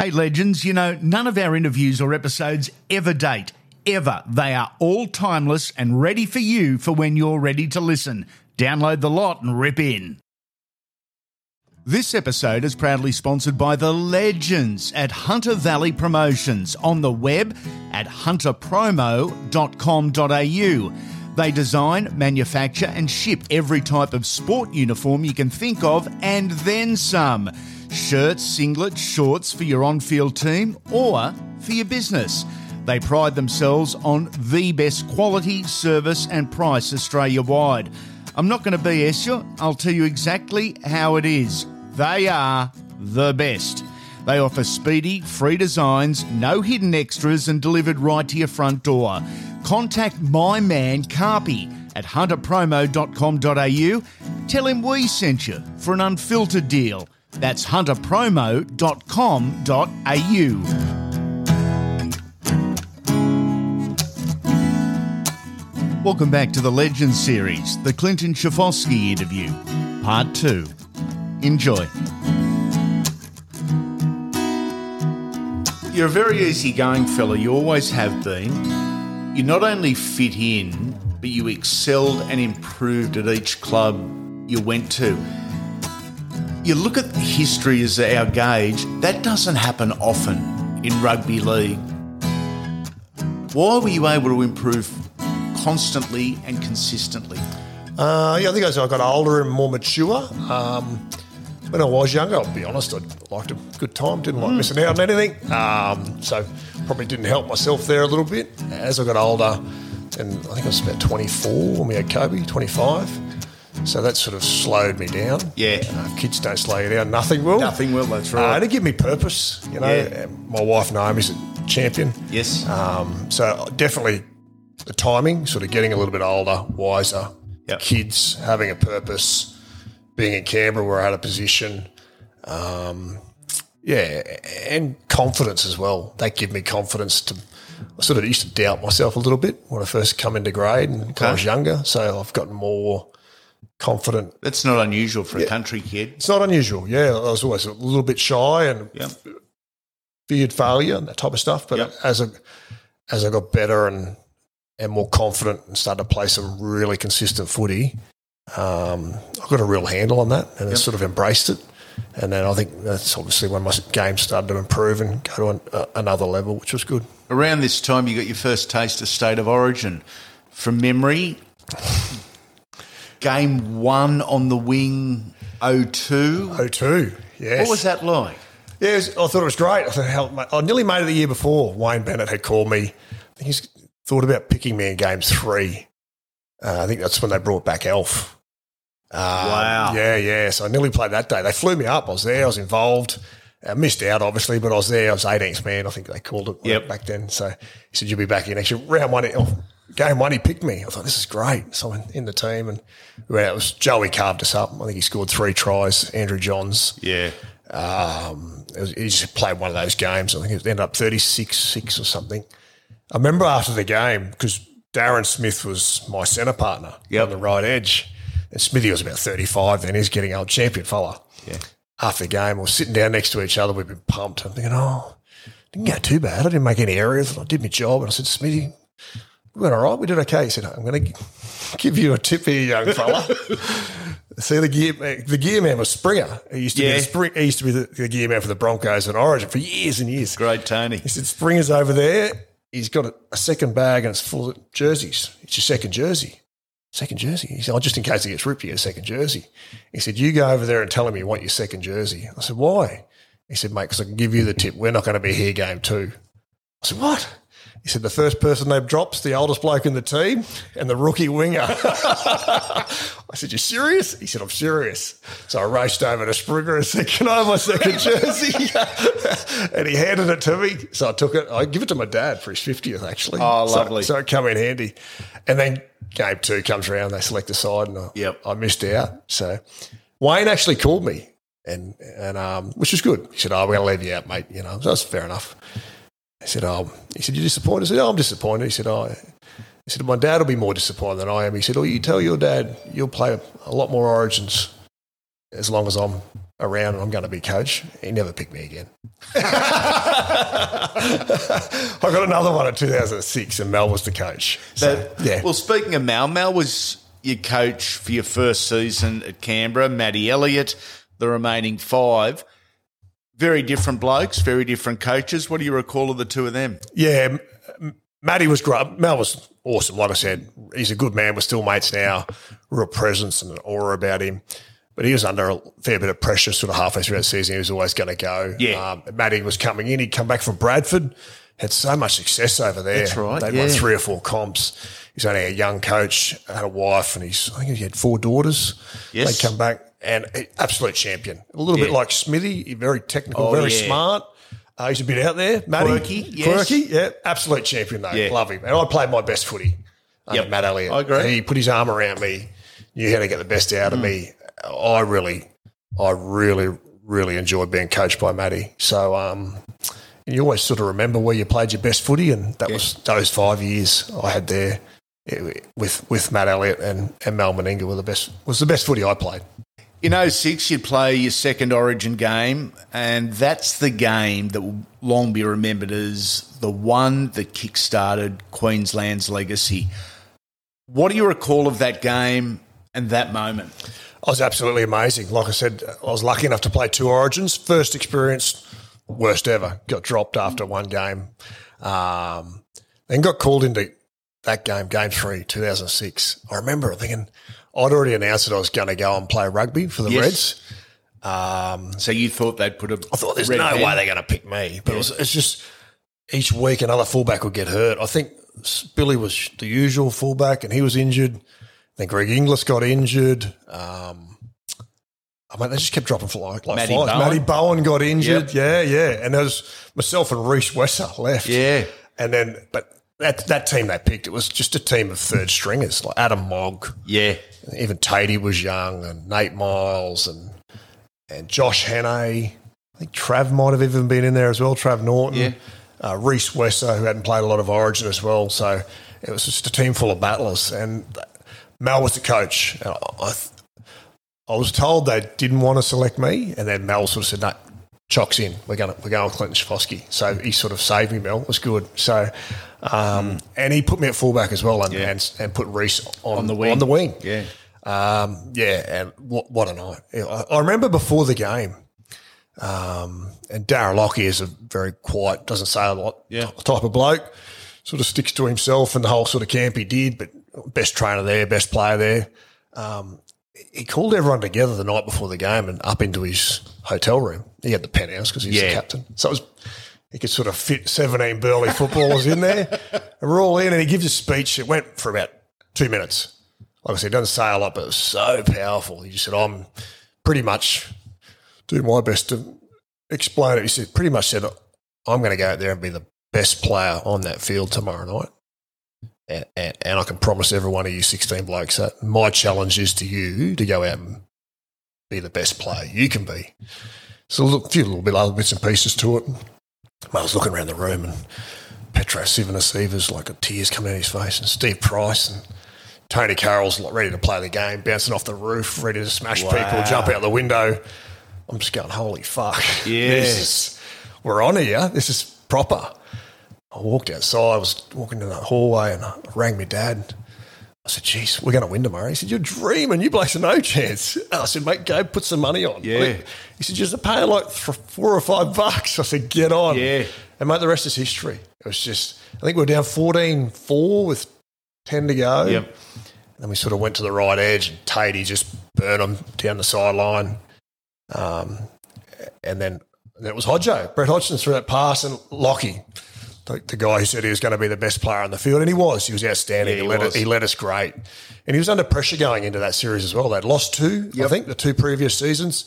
Hey, legends, you know, none of our interviews or episodes ever date. Ever. They are all timeless and ready for you for when you're ready to listen. Download the lot and rip in. This episode is proudly sponsored by the legends at Hunter Valley Promotions on the web at hunterpromo.com.au. They design, manufacture, and ship every type of sport uniform you can think of and then some shirts, singlets, shorts for your on field team or for your business. They pride themselves on the best quality, service, and price Australia wide. I'm not going to BS you, I'll tell you exactly how it is. They are the best. They offer speedy, free designs, no hidden extras, and delivered right to your front door. Contact my man Carpy at hunterpromo.com.au. Tell him we sent you for an unfiltered deal. That's hunterpromo.com.au. Welcome back to the Legends series, the Clinton Schifcofske interview, part two. Enjoy. You're a very easygoing fella, you always have been. You not only fit in, but you excelled and improved at each club you went to. You look at history as our gauge, that doesn't happen often in rugby league. Why were you able to improve constantly and consistently? Uh, yeah, I think as I got older and more mature, um, when I was younger, I'll be honest, I liked a good time, didn't like missing out on anything. Um, so probably didn't help myself there a little bit. As I got older, and I think I was about 24 when we had Kobe, 25. So that sort of slowed me down. Yeah. Uh, kids don't slow you down. Nothing will. Nothing will, that's Uh, right. and it give me purpose. You know, Yeah. My wife Naomi's a champion. yes. Um, so definitely the timing, sort of getting a little bit older, wiser, Yep. kids having a purpose, being in Canberra where I had a position, um, yeah, and confidence as well. That gave me confidence to. I sort of used to doubt myself a little bit when I first come into grade and when I was younger. So I've gotten more confident. That's not unusual for a country kid. It's not unusual. Yeah, I was always a little bit shy and feared failure and that type of stuff. But as I as I got better and and more confident and started to play some really consistent footy, um, I got a real handle on that and I sort of embraced it. And then I think that's obviously when my game started to improve and go to an, uh, another level, which was good. Around this time, you got your first taste of state of origin. From memory, game one on the wing 02. Oh, two, yes. What was that like? Yeah, was- I thought it was great. I thought, hell, I nearly made it the year before. Wayne Bennett had called me. I think he's thought about picking me in game three. Uh, I think that's when they brought back Elf. Um, Wow. Yeah, yeah. So I nearly played that day. They flew me up. I was there. I was involved. I missed out, obviously, but I was there. I was 18th man. I think they called it Yep. back then. So he said, You'll be back in next year. Round one, oh, game one, he picked me. I thought, This is great. So I'm in the team. And well, it was Joey carved us up. I think he scored three tries. Andrew Johns. Yeah. Um, it was, he just played one of those games. I think it ended up 36 6 or something. I remember after the game, because Darren Smith was my centre partner Yep. on the right edge, and Smithy was about 35 then. He's getting old champion fella. Yeah. After the game, we're sitting down next to each other. We've been pumped. I'm thinking, oh, didn't go too bad. I didn't make any errors. I did my job. And I said, Smithy, we went all right. We did okay. He said, I'm going to give you a tip here, young fella. See the gear, the gear man was Springer. He used to Yeah. be the spring, he used to be the, the gear man for the Broncos and Origin for years and years. Great Tony. He said Springer's over there. He's got a, a second bag and it's full of jerseys. It's your second jersey. Second jersey. He said, oh, just in case he gets ripped, you get a second jersey. He said, you go over there and tell him you want your second jersey. I said, why? He said, mate, because I can give you the tip. We're not going to be here game two. I said, what? He said, the first person they've dropped's the oldest bloke in the team and the rookie winger. I said, you serious? He said, I'm serious. So I raced over to Springer and said, can I have my second jersey? and he handed it to me. So I took it. I give it to my dad for his 50th, actually. Oh, So- lovely. So, it come in handy. And then game two comes around. They select a side and I, Yep. I missed out. So Wayne actually called me and, and um, which was good. He said, oh, we're going to leave you out, mate. You know, so that's fair enough. He said, "Oh, he said, "You're disappointed?" I said, "Oh, I'm disappointed." He said, "Oh." He said, "My dad will be more disappointed than I am." He said, "Oh, you tell your dad you'll play a lot more Origins as long as I'm around and I'm going to be coach. He never picked me again. I got another one in 2006 and Mal was the coach. So, But, yeah. Well, speaking of Mal, Mal was your coach for your first season at Canberra. Matty Elliott, the remaining five. Very different blokes, very different coaches. What do you recall of the two of them? Yeah, M- Matty was great. Mal was awesome. Like I said, he's a good man. We're still mates now. Real presence and an aura about him. But he was under a fair bit of pressure sort of halfway through that season. He was always going to go. Yeah. Um, Matty was coming in. He'd come back from Bradford. Had so much success over there. That's right, They'd won three or four comps. He's only a young coach, had a wife, and he's I think he had four daughters. Yes. They come back and absolute champion. A little bit like Smithy, very technical, Oh, very yeah. smart. Uh, he's a bit out there. Matty, Quirky, yes. quirky, yeah, absolute champion though. Yeah. Love him. And I played my best footy under Yep. Matt Elliott. I agree. He put his arm around me, knew how to get the best out Hmm. of me. I really, I really, really enjoyed being coached by Matty. So, um, and you always sort of remember where you played your best footy, and that was those five years I had there eh, with with Matt Elliott and, and Mal Meninga were the best was the best footy I played. In 06, you'd play your second Origin game, and that's the game that will long be remembered as the one that kick-started Queensland's legacy. What do you recall of that game and that moment? I was absolutely amazing. Like I said, I was lucky enough to play two Origins. First experience, worst ever. Got dropped after one game. Um, then got called into that game, game three, 2006. I remember thinking I'd already announced that I was going to go and play rugby for the Yes. Reds. Um, So you thought they'd put a I thought there's no way they're going to pick me, but it was, it's just each week another fullback would get hurt. I think Billy was the usual fullback, and he was injured. Then Greg Inglis got injured. Um, I mean, they just kept dropping fly, like Matty flies. Bowen. Matty Bowen got injured. Yeah, yeah, and there was myself and Rhys Wesser left. Yeah. and then but. That, that team they picked, it was just a team of third stringers, like Adam Mogg, Yeah. even Tatey was young, and Nate Miles, and and Josh Hannay. I think Trav might have even been in there as well. Trav Norton, Yeah. uh, Rhys Wesser, who hadn't played a lot of Origin as well. So it was just a team full of battlers, and Mal was the coach. And I, I, was told they didn't want to select me, and then Mal sort of said, "No, Chock's in. We're going. We're going with Clinton Schifcofske." So he sort of saved me. Mal it was good. So. Um, And he put me at fullback as well, and Yeah. and, and put Rhys on, On the wing. On the wing, Yeah. um, yeah, and what, what a night! I, I remember before the game, um, and Darren Lockyer is a very quiet, doesn't say a lot Yeah. type of bloke. Sort of sticks to himself and the whole sort of camp he did, but best trainer there, best player there. Um, he called everyone together the night before the game and up into his hotel room. He had the penthouse because he's Yeah. the captain, so it was. He could sort of fit 17 burly footballers in there. And we're all in, and he gives a speech. It went for about two minutes like I said, it doesn't say a lot, but it was so powerful. He just said, I'm pretty much doing my best to explain it. He said, pretty much said, I'm going to go out there and be the best player on that field tomorrow night. And, and, and I can promise every one of you 16 blokes that my challenge is to you to go out and be the best player you can be. So a few little bit other bits and pieces to it. I was looking around the room and Petro Civoniceva, like a tears coming out of his face, and Steve Price and Tonie Carroll's like ready to play the game, bouncing off the roof, ready to smash Wow. people, jump out the window. I'm just going, holy fuck. This is, we're on here. This is proper. I walked outside, I was walking in the hallway and I rang my dad. I said, geez, we're going to win tomorrow. He said, you're dreaming. You blokes are no chance. And I said, mate, go put some money on. Yeah. He said, just paying like four or five bucks. I said, get on. Yeah. And mate, the rest is history. It was just, I think we were down 14 4 with 10 to go. Yep. And then we sort of went to the right edge and Tatey just burned them down the sideline. Um, and then, then it was Hodjo, Brett Hodgson threw that pass and Lockie, the, the guy who said he was going to be the best player on the field. And he was. He was outstanding. Yeah, he, he led was. It, he led us great. And he was under pressure going into that series as well. They'd lost two, I think, the two previous seasons.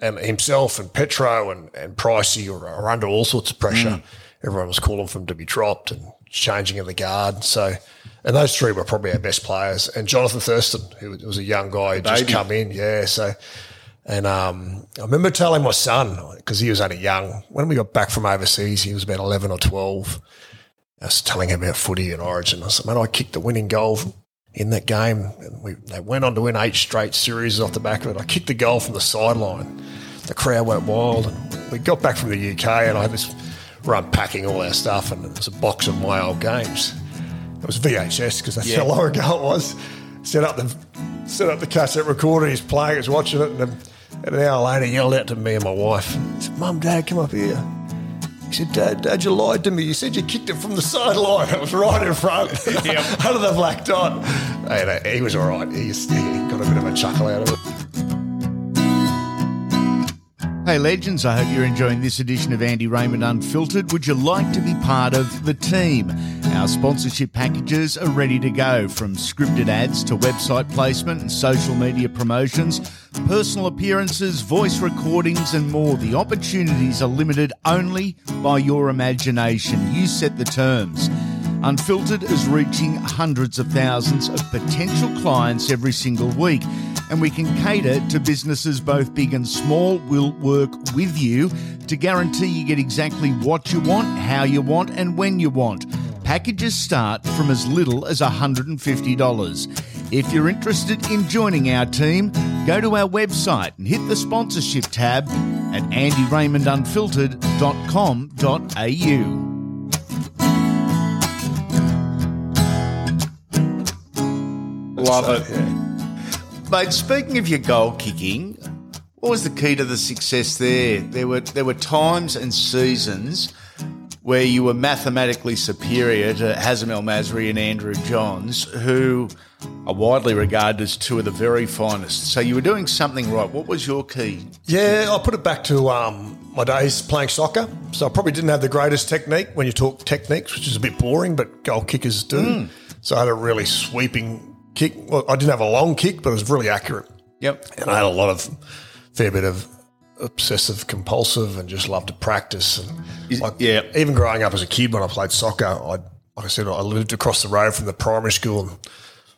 And himself and Petro and, and Pricey were, are under all sorts of pressure. Mm. Everyone was calling for him to be dropped and changing of the guard. So, and those three were probably our best players. And Jonathan Thurston, who was a young guy who just Baby. come in. Yeah. So, and um, I remember telling my son, because he was only young, when we got back from overseas, he was about 11 or 12. I was telling him about footy and origin. I said, man, I kicked the winning goal in that game. And we, they went on to win eight straight series off the back of it. I kicked the goal from the sideline. the crowd went wild. And we got back from the UK, and I had this run packing all our stuff, and it was a box of my old games. It was VHS because that's Yeah. how long ago it was. Set up the set up the cassette recorder. He's playing, he's watching it, and, then, and an hour later, he yelled out to me and my wife. He said, "Mum, Dad, come up here." He said, Dad, Dad, you lied to me. You said you kicked it from the sideline. It was right in front, Yep. under the black dot. And, uh, he was all right. He, he got a bit of a chuckle out of it. Hey, legends, I hope you're enjoying this edition of Andy Raymond Unfiltered. Would you like to be part of the team? Our sponsorship packages are ready to go from scripted ads to website placement and social media promotions, personal appearances, voice recordings, and more. The opportunities are limited only by your imagination. You set the terms. Unfiltered is reaching hundreds of thousands of potential clients every single week, and we can cater to businesses both big and small. We'll work with you to guarantee you get exactly what you want, how you want, and when you want. Packages start from as little as $150. If you're interested in joining our team, go to our website and hit the sponsorship tab at andyraymondunfiltered.com.au. Love it. Mate, speaking of your goal kicking, what was the key to the success there? There were there were times and seasons where you were mathematically superior to Hazem El Masri and Andrew Johns, who are widely regarded as two of the very finest. So you were doing something right. What was your key? Yeah, I'll put it back to um, my days playing soccer. So I probably didn't have the greatest technique when you talk techniques, which is a bit boring, but goal kickers do. So I had a really sweeping kick. Well, I didn't have a long kick, but it was really accurate. Yep. And I had a lot of, fair bit of obsessive compulsive and just loved to practice. And like, yeah. even growing up as a kid when I played soccer, I, like I said, I lived across the road from the primary school and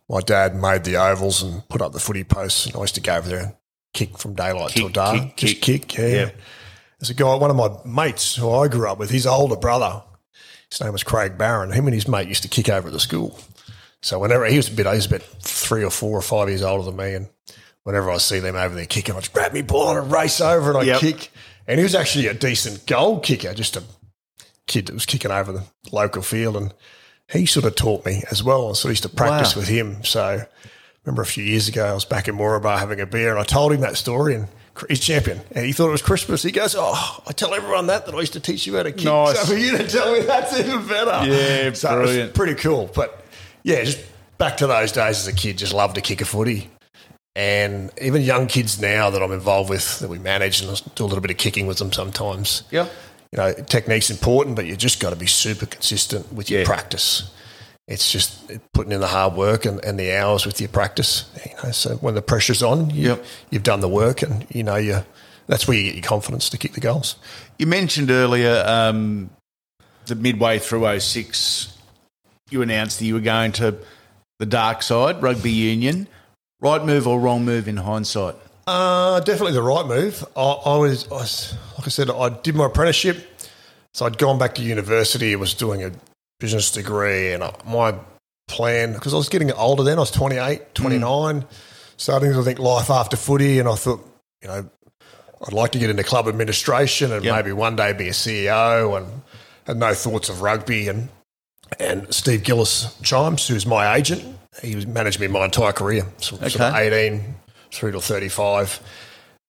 my dad made the ovals and put up the footy posts. And I used to go over there and kick from daylight till dark. kick, just kick. kick. yeah. Yeah. There's a guy, one of my mates who I grew up with, his older brother, his name was Craig Barron. Him and his mate used to kick over at the school. So whenever he was a bit, he was about three or four or five years older than me, and whenever I see them over there kicking, I just grab me ball and I race over and I Yep. kick. And he was actually a decent goal kicker, just a kid that was kicking over the local field, and he sort of taught me as well. So I used to practice Wow. with him. So I remember a few years ago, I was back in Moranbah having a beer, and I told him that story, and he's champion. And he thought it was Christmas. He goes, "Oh, I tell everyone that that I used to teach you how to kick. Nice. So for you to tell me that's even better. Yeah, so it was brilliant. pretty cool. But yeah, just back to those days as a kid, just loved to kick a footy. And even young kids now that I'm involved with, that we manage and do a little bit of kicking with them sometimes. Yeah. You know, technique's important, but you just got to be super consistent with your Yeah. practice. It's just putting in the hard work and, and the hours with your practice. You know, so when the pressure's on, you, Yep. you've done the work, and you know you. That's where you get your confidence to kick the goals. You mentioned earlier um, that midway through 06, you announced that you were going to the dark side, rugby union. Right move or wrong move in hindsight? Uh, definitely the right move. I, I, was, I was, like I said, I did my apprenticeship, so I'd gone back to university. I was doing a business degree, and I, my plan because I was getting older then. I was 28, 29, starting to think life after footy, and I thought, you know, I'd like to get into club administration and Yep. maybe one day be a CEO, and had no thoughts of rugby. And and Steve Gillis Chimes, who's my agent, he was managed me my entire career, so, sort of 18 through to 35.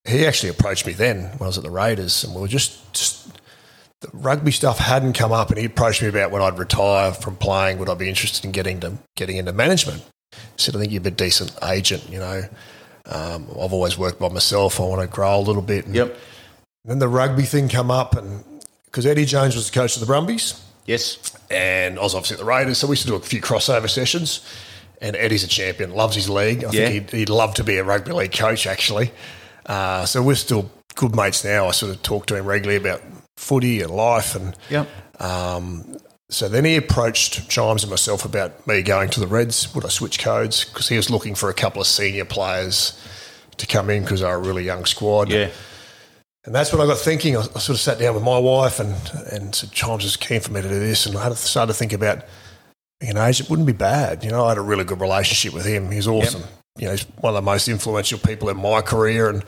He actually approached me then when I was at the Raiders, and we were just, just the rugby stuff hadn't come up, and he approached me about when I'd retire from playing, would I be interested in getting to getting into management? He said, I think you'd be a decent agent, you know. Um, I've always worked by myself. I want to grow a little bit. And Yep. Then the rugby thing come up, and because Eddie Jones was the coach of the Brumbies, Yes. and I was obviously at the Raiders, so we used to do a few crossover sessions. And Eddie's a champion, loves his league. I Yeah. think he'd, he'd love to be a rugby league coach, actually. Uh, so we're still good mates now. I sort of talk to him regularly about footy and life. And Yep. so then he approached Chimes and myself about me going to the Reds. Would I switch codes? Because he was looking for a couple of senior players to come in because they were a really young squad. Yeah. And that's when I got thinking. I, I sort of sat down with my wife and and said, Chimes is keen for me to do this. And I had to start to think about being an agent wouldn't be bad. You know, I had a really good relationship with him. He's awesome. You know, he's one of the most influential people in my career. And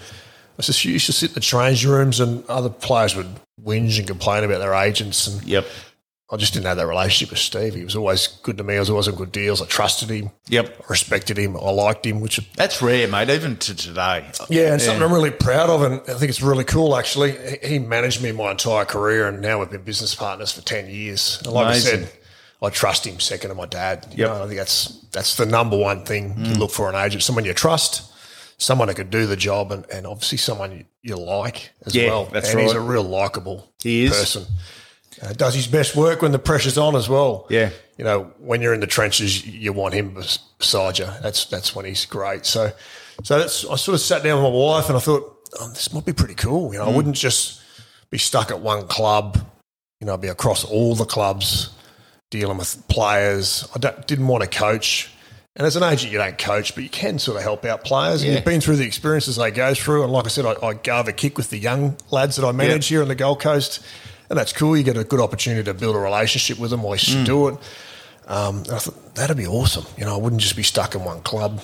I just used to sit in the changing rooms and other players would whinge and complain about their agents. And Yep. I just didn't have that relationship with Steve. He was always good to me. I was always on good deals. I trusted him. Yep. I respected him. I liked him, which That's rare, mate, even to today. yeah, and something I'm really proud of, and I think it's really cool. Actually, He- he managed me my entire career, and now we've been business partners for ten years. And like Amazing. I said, I trust him second to my dad. You Yep. know, I think that's that's the number one thing you mm. look for an agent: someone you trust, someone who can do the job, and, and obviously someone you, you like as Yeah, well. that's and he's a real likable He is. person. Uh, does his best work when the pressure's on as well. Yeah. you know, when you're in the trenches, you want him beside you. That's that's when he's great. So, so that's I sort of sat down with my wife and I thought oh, this might be pretty cool. You know, I mm. wouldn't just be stuck at one club. You know, I'd be across all the clubs, dealing with players. I didn't want to coach. And as an agent, you don't coach, but you can sort of help out players. And you've been through the experiences they go through. And like I said, I, I gave a kick with the young lads that I manage here on the Gold Coast. And that's cool. You get a good opportunity to build a relationship with them while you do it. Um, and I thought that'd be awesome. You know, I wouldn't just be stuck in one club.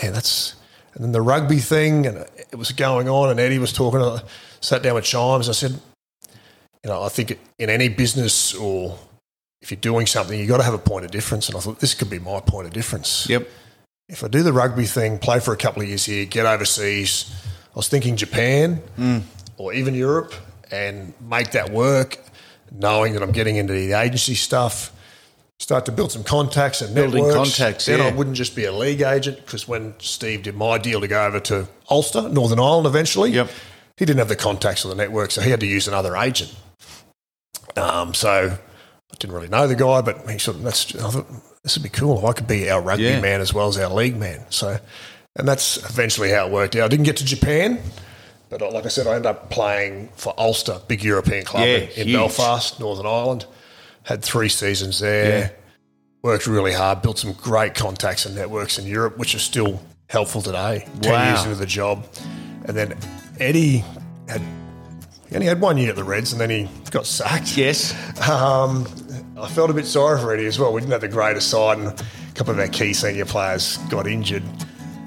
Yeah, that's. And then the rugby thing, and it was going on, and Eddie was talking. I sat down with Chimes. I said, you know, I think in any business or if you're doing something, you've got to have a point of difference. And I thought this could be my point of difference. Yep. If I do the rugby thing, play for a couple of years here, get overseas, I was thinking Japan or even Europe and make that work, knowing that I'm getting into the agency stuff, start to build some contacts and Building networks. contacts, Then I wouldn't just be a league agent because when Steve did my deal to go over to Ulster, Northern Ireland eventually, Yep. he didn't have the contacts or the network, so he had to use another agent. Um, so I didn't really know the guy, but he sort of, that's, I thought, this would be cool. I could be our rugby Yeah. man as well as our league man. So, and that's eventually how it worked out. I didn't get to Japan, but like I said, I ended up playing for Ulster, big European club Yeah, in, in. Belfast, Northern Ireland. Had three seasons there. Yeah. Worked really hard, built some great contacts and networks in Europe, which are still helpful today. Ten years into the job, and then Eddie had he only had one year at the Reds, and then he got sacked. Yes. Um, I felt a bit sorry for Eddie as well. We didn't have the greatest side, and a couple of our key senior players got injured.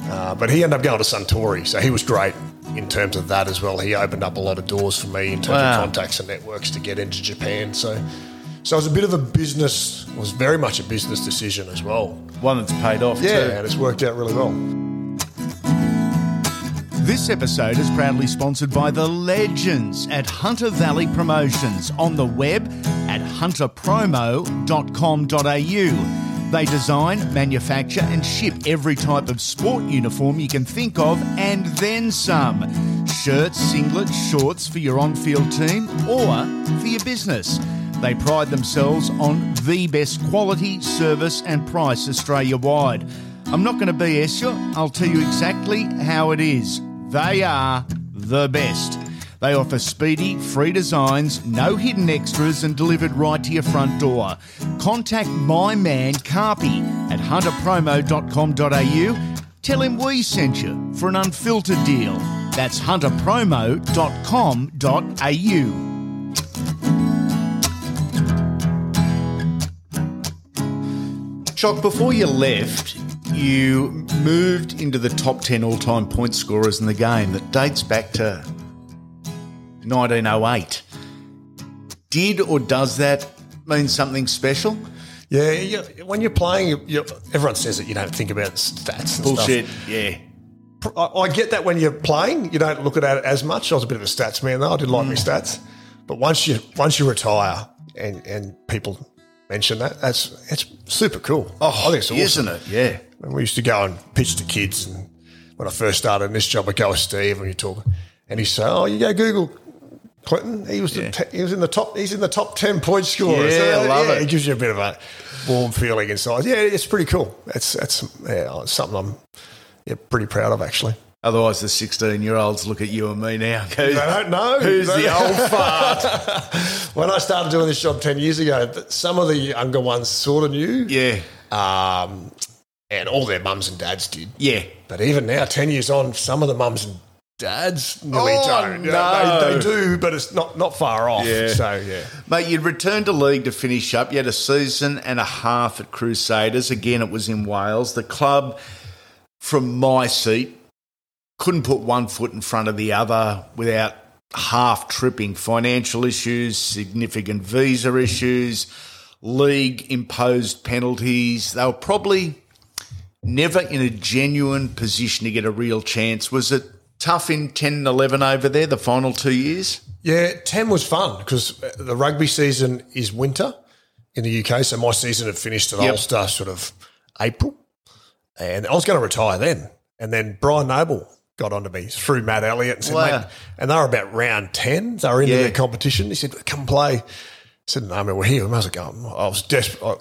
Uh, but he ended up going to Suntory, so he was great in terms of that as well. He opened up a lot of doors for me in terms Wow. of contacts and networks to get into Japan. So, so it was a bit of a business. It was very much a business decision as well. One that's paid off Yeah, too. and it's worked out really well. This episode is proudly sponsored by the legends at Hunter Valley Promotions on the web at hunterpromo.com.au. They design, manufacture, and ship every type of sport uniform you can think of and then some. Shirts, singlets, shorts for your on field team or for your business. They pride themselves on the best quality, service, and price Australia wide. I'm not going to BS you, I'll tell you exactly how it is. They are the best. They offer speedy, free designs, no hidden extras, and delivered right to your front door. Contact my man Carpy at hunterpromo.com.au. Tell him we sent you for an unfiltered deal. That's hunterpromo.com.au. Chock, before you left, you moved into the top 10 all time point scorers in the game that dates back to 1908. Did or does that mean something special? Yeah, you, when you're playing, you, you, everyone says that you don't think about stats. And Bullshit. Stuff. Yeah. I, I get that when you're playing, you don't look at it as much. I was a bit of a stats man though. I didn't like my hmm. stats, but once you once you retire and and people mention that, that's it's super cool. Oh, I think it's awesome. Isn't it? Yeah. We used to go and pitch to kids, and when I first started in this job, I'd go with Steve and you talk, and he'd say, "Oh, you go Google." Clinton, he was the te- he was in the top. He's in the top ten point scorers. Yeah, I love it. It gives you a bit of a warm feeling inside. Yeah, it's pretty cool. It's that's yeah, something I'm yeah, pretty proud of actually. Otherwise, the 16 year olds look at you and me now. Go, They don't know. Who's the old fart? When I started doing this job ten years ago, some of the younger ones sort of knew, yeah. um, and all their mums and dads did. Yeah. But even now, ten years on, some of the mums and dads nearly Oh, don't. You know, no. they, they do, but it's not not far off. Yeah. So yeah. Mate, you'd returned to league to finish up. You had a season and a half at Crusaders. Again, it was in Wales. The club, from my seat, couldn't put one foot in front of the other without half tripping. Financial issues, significant visa issues, league imposed penalties. They were probably never in a genuine position to get a real chance. Was it tough in 10 and 11 over there, the final two years? Yeah, 10 was fun because the rugby season is winter in the UK. So my season had finished at Yep. Ulster sort of April. And I was going to retire then. And then Brian Noble got onto me through Matt Elliott and said, Wow. mate, and they were about round 10. They were in Yeah. the competition. He said, come play. I said, no, man, we're here. We might as well go. I was desperate. I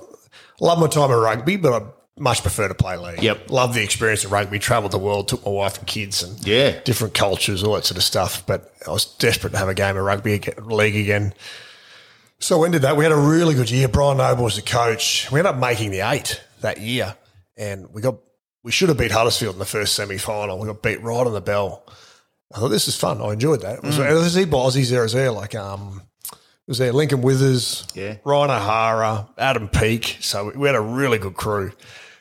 love my time at rugby, but I much prefer to play league. Yep. Love the experience of rugby, traveled the world, took my wife and kids and Yeah. different cultures, all that sort of stuff. But I was desperate to have a game of rugby league again. So we ended that. We had a really good year. Brian Noble was the coach. We ended up making the eight that year, and we got we should have beat Huddersfield in the first semi final. We got beat right on the bell. I thought this is fun. I enjoyed that. It was, Mm. it was Aussies there as well. Like um, it was there Lincoln Withers, Yeah. Ryan O'Hara, Adam Peek. So we had a really good crew.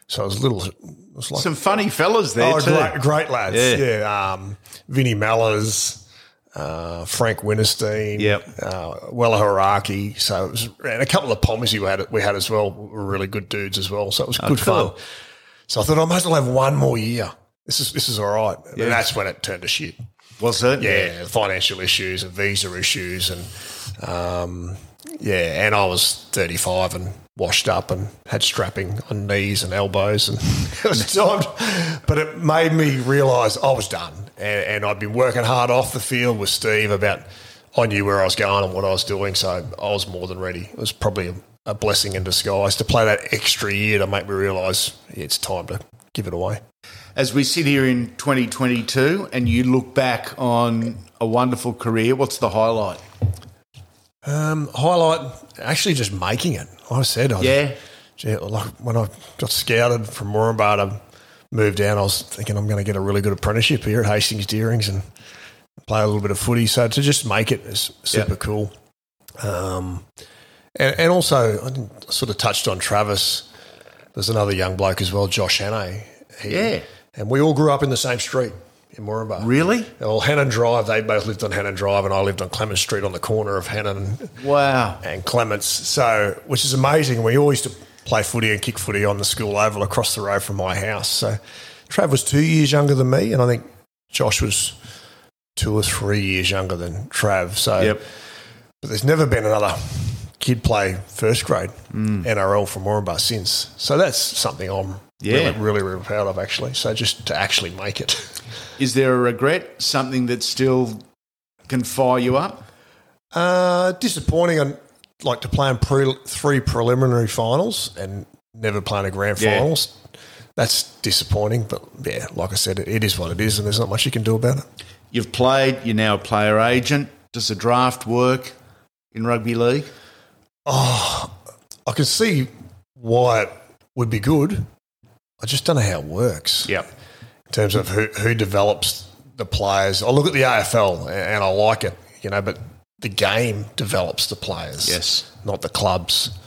So it was a little. It was like Some funny fellas there, Oh, too. great, great lads. Yeah. Yeah. Um, Vinnie Mellars, uh, Frank Winterstein, Yep. uh, Weller Hauraki. So it was, and a couple of Pommies we had, we had as well were really good dudes as well. So it was good Oh, cool. fun. So I thought I might as well have one more year. This is this is all right. Yeah. And that's when it turned to shit. Was it? Yeah, financial issues and visa issues and um, yeah, and I was 35 and washed up and had strapping on knees and elbows and it was time. But it made me realise I was done and, and I'd been working hard off the field with Steve about I knew where I was going and what I was doing, so I was more than ready. It was probably a, a blessing in disguise to play that extra year to make me realise yeah, it's time to give it away. As we sit here in 2022 and you look back on a wonderful career, what's the highlight? Um, highlight actually just making it. Like I said, I, Yeah. yeah, like when I got scouted from Moranbah to move down, I was thinking I'm going to get a really good apprenticeship here at Hastings Deerings and play a little bit of footy. So to just make it is super cool. Um, and, and also, I sort of touched on Travis. There's another young bloke as well, Josh Hannay. He- Yeah. And we all grew up in the same street in Moranbah. Really? Well, Hannon Drive, they both lived on Hannon Drive, and I lived on Clements Street on the corner of Hannon Wow. and Clements. So, which is amazing. We always used to play footy and kick footy on the school oval across the road from my house. So, Trav was two years younger than me, and I think Josh was two or three years younger than Trav. So, Yep. but there's never been another kid play first grade Mm. NRL from Moranbah since. So that's something I'm Yeah. really, really, really proud of actually. So just to actually make it. Is there a regret? Something that still can fire you up? Uh, disappointing. I'd like to play in pre- three preliminary finals and never playing a grand Yeah. finals. That's disappointing, but yeah, like I said, it, it is what it is, and there's not much you can do about it. You've played, you're now a player agent. Does the draft work in rugby league? Oh, I can see why it would be good. I just don't know how it works Yep. In terms of who, who develops the players. I look at the AFL and I like it, you know, but the game develops the players. Yes. not the clubs.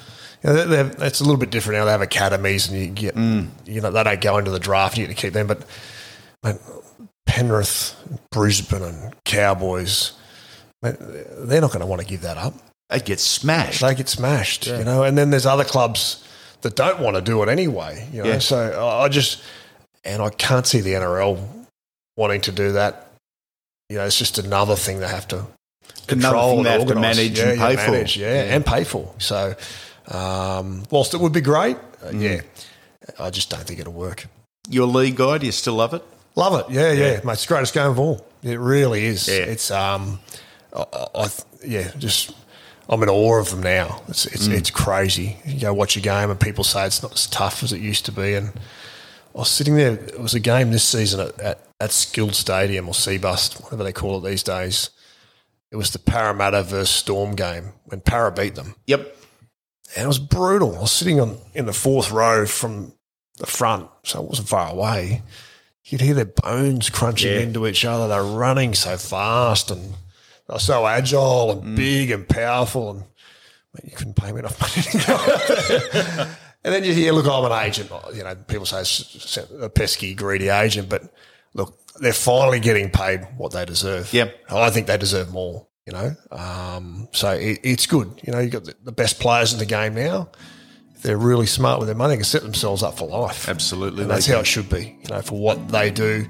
You know, it's a little bit different now. They have academies, and you get, mm. you know, they don't go into the draft. You get to keep them, but mate, Penrith, Brisbane, and Cowboys, mate, they're not going to want to give that up. They get smashed. They get smashed, you know. And then there's other clubs that don't want to do it anyway. You know, Yeah. so I just and I can't see the NRL wanting to do that. You know, it's just another thing they have to control and they have to manage yeah, and yeah, pay for. yeah, Yeah. and pay for. So, um, whilst it would be great, uh, Mm. yeah, I just don't think it'll work. Your league guy, do you still love it? Love it, yeah, yeah, mate. It's the greatest game of all. It really is. Yeah. It's um, I, I, I yeah, just I'm in awe of them now. It's it's Mm. it's crazy. You go watch a game and people say it's not as tough as it used to be. And I was sitting there. It was a game this season at at, at Skilled Stadium or Cbus, whatever they call it these days. It was the Parramatta versus Storm game when Para beat them Yep. and it was brutal. I was sitting on in the fourth row from the front, so it wasn't far away. You'd hear their bones crunching Yeah. into each other. They're running so fast and they're so agile and Mm. big and powerful. And mate, you couldn't pay me enough money to go. and then you hear, look, I'm an agent. You know, people say it's a pesky, greedy agent, but look, they're finally getting paid what they deserve. Yep. I think they deserve more. You know, um, so it, it's good. You know, you've got the, the best players in the game now. If they're really smart with their money, they can set themselves up for life. Absolutely. And that's how it should be. You know, for what they do.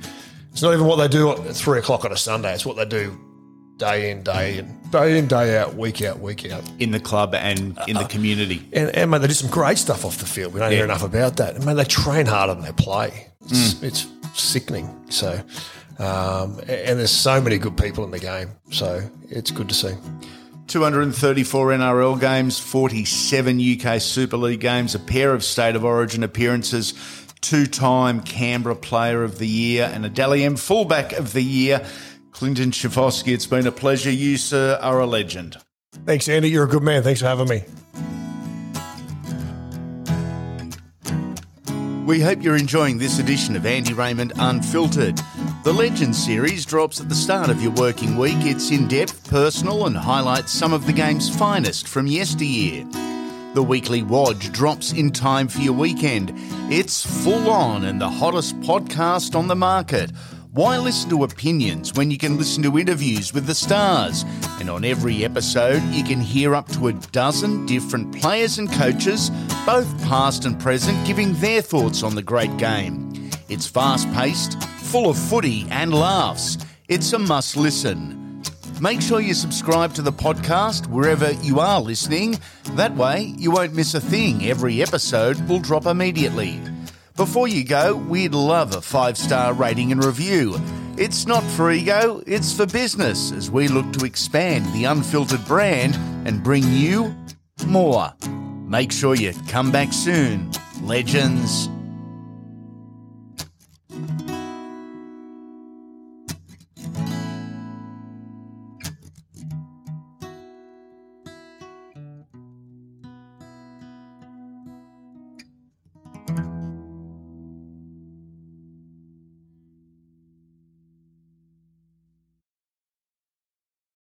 It's not even what they do at three o'clock on a Sunday. It's what they do day in, day in, day in, day out, week out, week out. in the club and in the community. And, and mate, they do some great stuff off the field. We don't hear enough about that. And man, they train harder than they play. It's, it's sickening. So, um, and there's so many good people in the game. So it's good to see. 234 NRL games, 47 UK Super League games, a pair of State of Origin appearances, two time Canberra Player of the Year, and a Dally M Fullback of the Year. Clinton Schifcofske, it's been a pleasure. You, sir, are a legend. Thanks, Andy. You're a good man. Thanks for having me. We hope you're enjoying this edition of Andy Raymond Unfiltered. The Legends series drops at the start of your working week. It's in depth, personal, and highlights some of the game's finest from yesteryear. The weekly Wodge drops in time for your weekend. It's full on and the hottest podcast on the market. Why listen to opinions when you can listen to interviews with the stars? And on every episode, you can hear up to a dozen different players and coaches, both past and present, giving their thoughts on the great game. It's fast paced, full of footy and laughs. It's a must listen. Make sure you subscribe to the podcast wherever you are listening. That way, you won't miss a thing. Every episode will drop immediately. Before you go, we'd love a five star rating and review. It's not for ego, it's for business as we look to expand the unfiltered brand and bring you more. Make sure you come back soon. Legends.